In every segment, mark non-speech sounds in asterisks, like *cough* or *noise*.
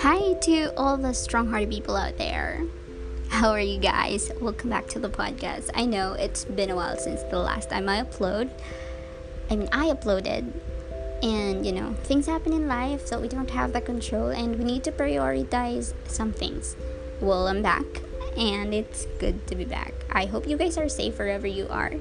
Hi to all the strong hearted people out there. How are you guys? Welcome back to the podcast. I know it's been a while since the last time I upload. I mean, I uploaded, and you know, things happen in life so we don't have the control, and we need to prioritize some things. Well, I'm back, and it's good to be back. I hope you guys are safe wherever you are.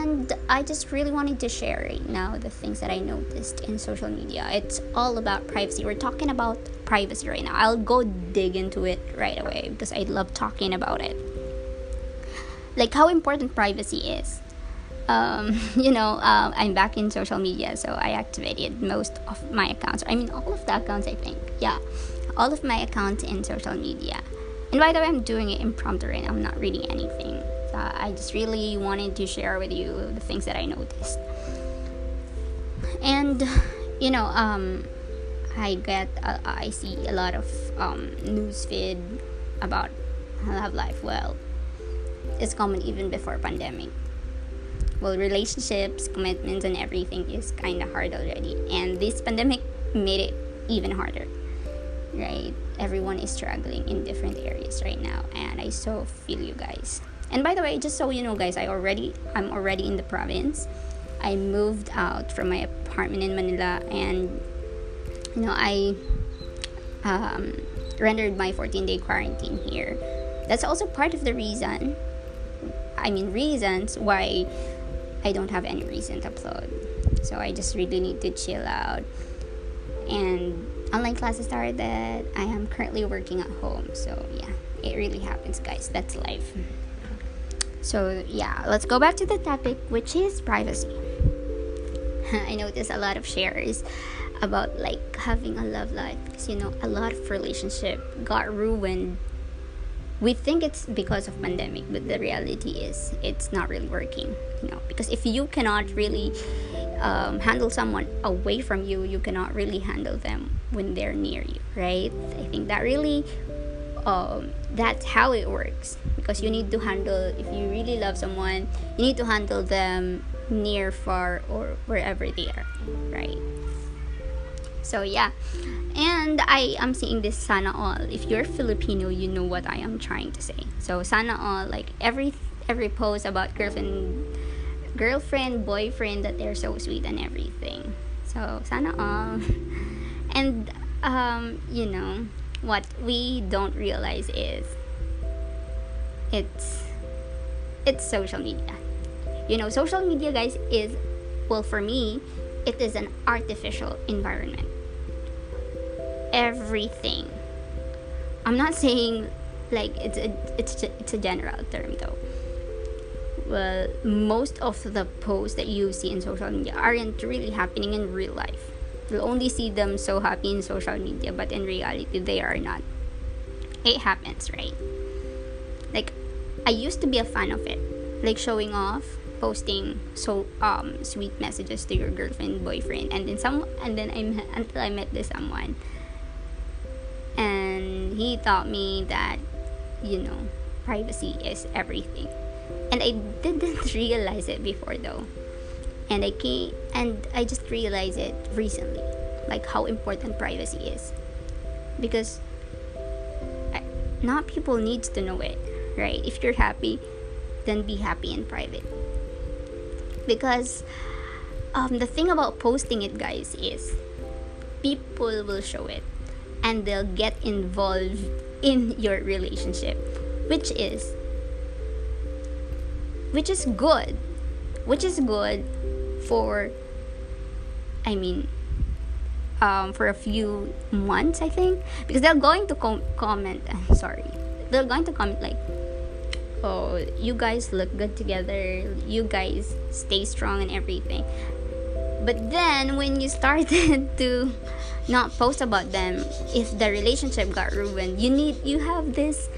And I just really wanted to share right now the things that I noticed in social media. It's all about privacy. We're talking about privacy right now. I'll go dig into it right away because I love talking about it. Like how important privacy is. Um, *laughs* you know, uh, I'm back in social media, so I activated most of my accounts. I mean, all of the accounts, I think. Yeah, all of my accounts in social media. And by the way, I'm doing it impromptu right now. I'm not reading anything. Uh, I just really wanted to share with you the things that I noticed. And, you know, um, I get, uh, I see a lot of um, news feed about love life. Well, it's common even before pandemic. Well, relationships, commitments, and everything is kind of hard already, and this pandemic made it even harder. Right? Everyone is struggling in different areas right now, and I so feel you guys. And by the way, just so you know, guys, I already I'm already in the province. I moved out from my apartment in Manila, and you know I um, rendered my 14 day quarantine here. That's also part of the reason. I mean, reasons why I don't have any reason to upload. So I just really need to chill out. And online classes started. I am currently working at home. So yeah, it really happens, guys. That's life. So, yeah, let's go back to the topic, which is privacy. *laughs* I noticed a lot of shares about like having a love life. Because you know a lot of relationship got ruined. We think it's because of pandemic but the reality is it's not really working you know because if you cannot really um, handle someone away from you you cannot really handle them when they're near you right? I think that really um, that's how it works. Because you need to handle if you really love someone you need to handle them near far or wherever they are right? So yeah. And i am seeing this sana all if you're filipino you know what i am trying to say. So sana all like every every post about girlfriend girlfriend boyfriend that they're so sweet and everything. So sana all *laughs* and um you know what we don't realize is it's it's social media. You know social media guys is well for me it is an artificial environment. Everything. I'm not saying like it's a it's a, it's a general term though. Well most of the posts that you see in social media aren't really happening in real life You'll only see them so happy in social media, but in reality, they are not. It happens, right? Like, I used to be a fan of it, like showing off, posting so um sweet messages to your girlfriend, boyfriend, and then some, and then I until I met this someone, and he taught me that, you know, privacy is everything, and I didn't *laughs* realize it before though and I came and I just realized it recently, like how important privacy is, because I, not people needs to know it, right? If you're happy, then be happy in private. Because um, the thing about posting it, guys, is people will show it and they'll get involved in your relationship, which is which is good, which is good for I mean um, for a few months I think. Because they're going to com- comment *laughs* sorry. They're going to comment like oh you guys look good together. You guys stay strong and everything. But then when you started *laughs* to not post about them if the relationship got ruined you need you have this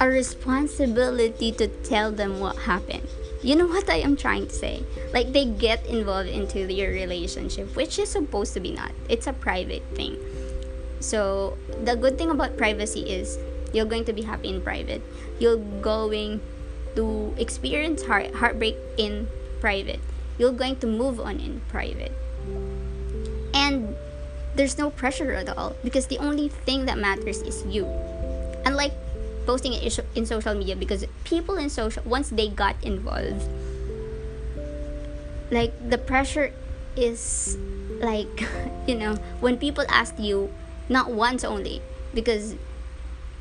a responsibility to tell them what happened you know what I am trying to say? Like they get involved into your relationship, which is supposed to be not. It's a private thing. So the good thing about privacy is you're going to be happy in private. You're going to experience heart heartbreak in private. you're going to move on in private and there's no pressure at all because the only thing that matters is you unlike posting it in social media because people in social once they got involved like the pressure is like *laughs* you know when people ask you not once only because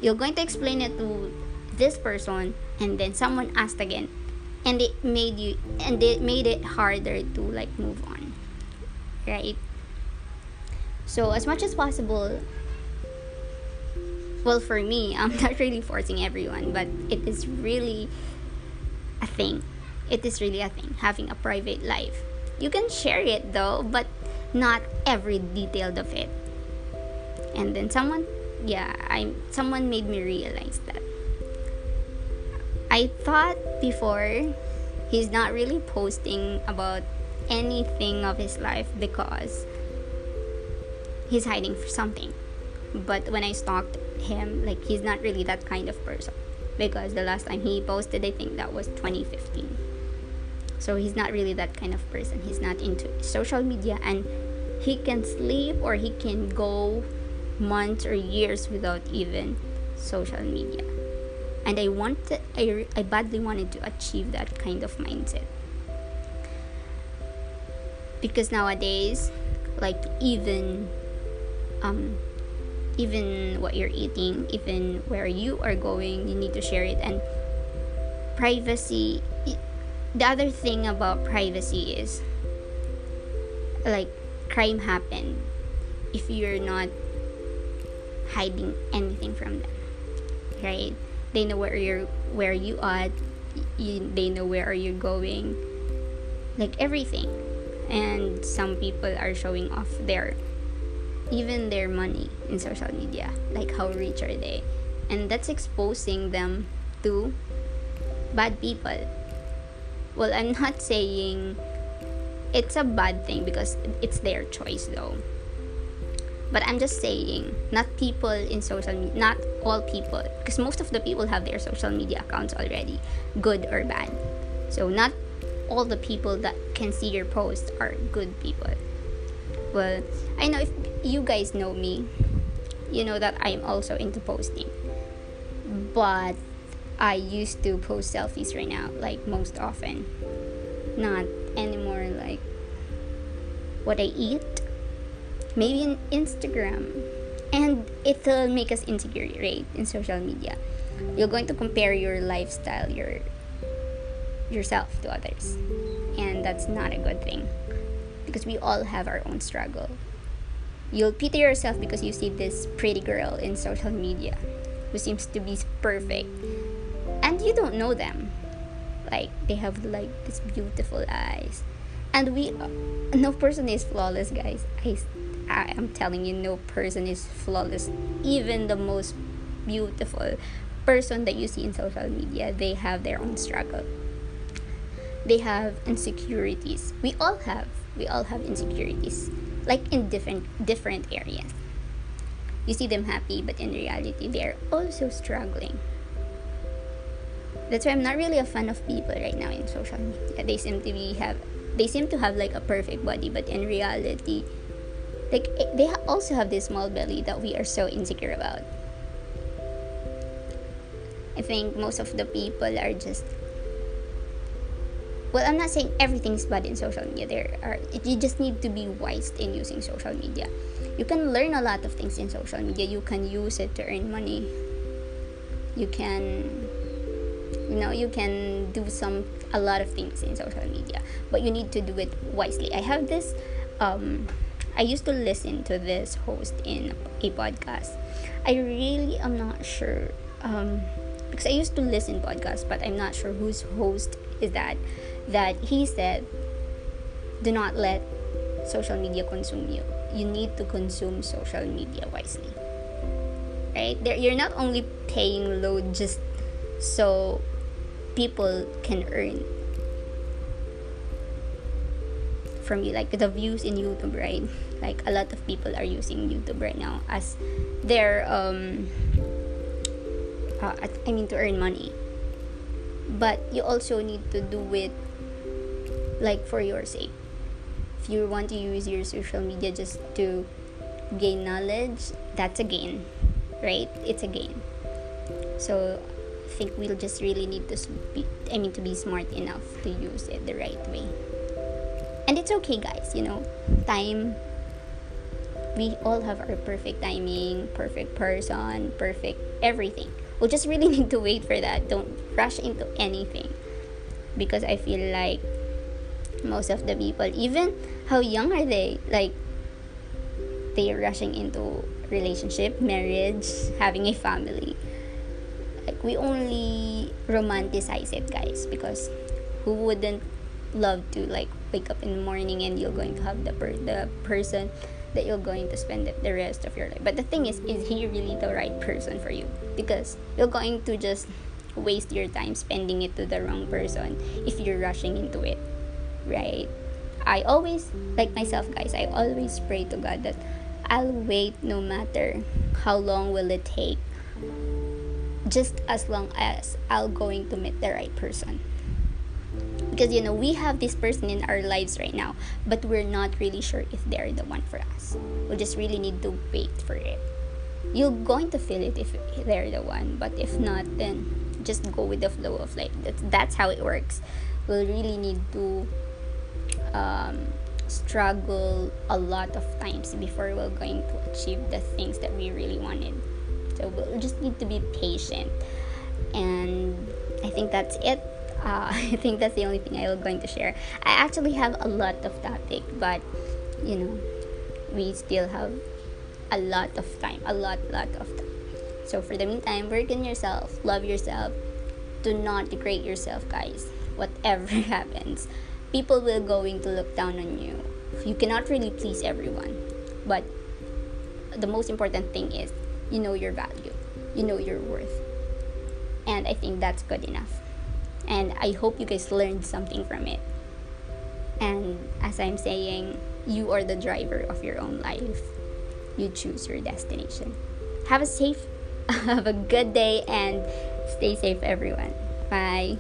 you're going to explain it to this person and then someone asked again and it made you and it made it harder to like move on right? So as much as possible well for me *laughs* i'm not really forcing everyone but it is really a thing. It is really a thing having a private life. You can share it though but not every detail of it. And then someone yeah i someone made me realize that. I thought before he's not really posting about anything of his life because he's hiding for something but when i stalked him like he's not really that kind of person. Because the last time he posted i think that was 2015 so he's not really that kind of person. He's not into social media. And he can sleep or he can go months or years without even social media. And i wanted I, I badly wanted to achieve that kind of mindset. Because nowadays like even um even what you're eating even where you are going you need to share it. And privacy the other thing about privacy is like crime happen if you're not hiding anything from them right? They know where you're where you are you, they know where are you going like everything. And some people are showing off their even their money in social media like how rich are they. And that's exposing them to bad people. Well i'm not saying it's a bad thing because it's their choice though. But i'm just saying not people in social media not all people because most of the people have their social media accounts already good or bad. So not all the people that can see your post are good people well i know if you guys know me you know that i'm also into posting. But i used to post selfies right now like most often. Not anymore like what i eat. Maybe in instagram. And it will make us insecure right in social media. You're going to compare your lifestyle your yourself to others. And that's not a good thing because we all have our own struggle. You'll pity yourself because you see this pretty girl in social media who seems to be perfect. And you don't know them. Like they have like these beautiful eyes. And we uh, no person is flawless guys. I i am telling you no person is flawless. Even the most beautiful person that you see in social media they have their own struggle they have insecurities. We all have we all have insecurities like in different different areas. You see them happy but in reality they are also struggling. That's why i'm not really a fan of people right now in social media. They seem to be have they seem to have like a perfect body but in reality like eh, they also have this small belly that we are so insecure about. I think most of the people are just well i'm not saying everything's bad in social media. There are you just need to be wise in using social media. You can learn a lot of things in social media. You can use it to earn money. You can you know you can do some a lot of things in social media but you need to do it wisely. I have this um i used to listen to this host in a podcast. I really am not sure um because i used to listen podcasts but i'm not sure whose host is that that he said do not let social media consume you. You need to consume social media wisely. Right? There you're not only paying low just so people can earn from you like the views in youtube right? Like a lot of people are using youtube right now as their um uh, i mean to earn money. But you also need to do it like for your sake. If you want to use your social media just to gain knowledge that's a gain right? It's a gain. So i think we'll just really need to be i mean to be smart enough to use it the right way. And it's okay guys you know? Time we all have our perfect timing perfect person perfect everything we'll just really *laughs* need to wait for that. Don't rush into anything. Because i feel like most of the people even how young are they? Like they're rushing into relationship marriage having a family. Like we only romanticize it guys. Because who wouldn't love to like wake up in the morning and you're going to have the per- the person that you're going to spend the rest of your life. But the thing is is he really the right person for you? Because you're going to just waste your time spending it to the wrong person if you're rushing into it right? I always like myself guys i always pray to god that i'll wait no matter how long will it take just as long as i'll going to meet the right person because you know we have this person in our lives right now but we're not really sure if they're the one for us. We just really need to wait for it. You're going to feel it if they're the one but if not then just go with the flow of life. That's, that's how it works. We'll really need to um, struggle a lot of times before we're going to achieve the things that we really wanted. So we'll just need to be patient. And i think that's it uh, *laughs* I think that's the only thing I was going to share. I actually have a lot of topic, but you know, we still have a lot of time, a lot, lot of time. So for the meantime, work on yourself, love yourself. Do not degrade yourself, guys. Whatever *laughs* happens, people will going to look down on you. You cannot really please everyone, but the most important thing is you know your value, you know your worth, and I think that's good enough and I hope you guys learned something from it. And as I'm saying, you are the driver of your own life. You choose your destination. Have a safe, *laughs* have a good day, and stay safe, everyone. Bye.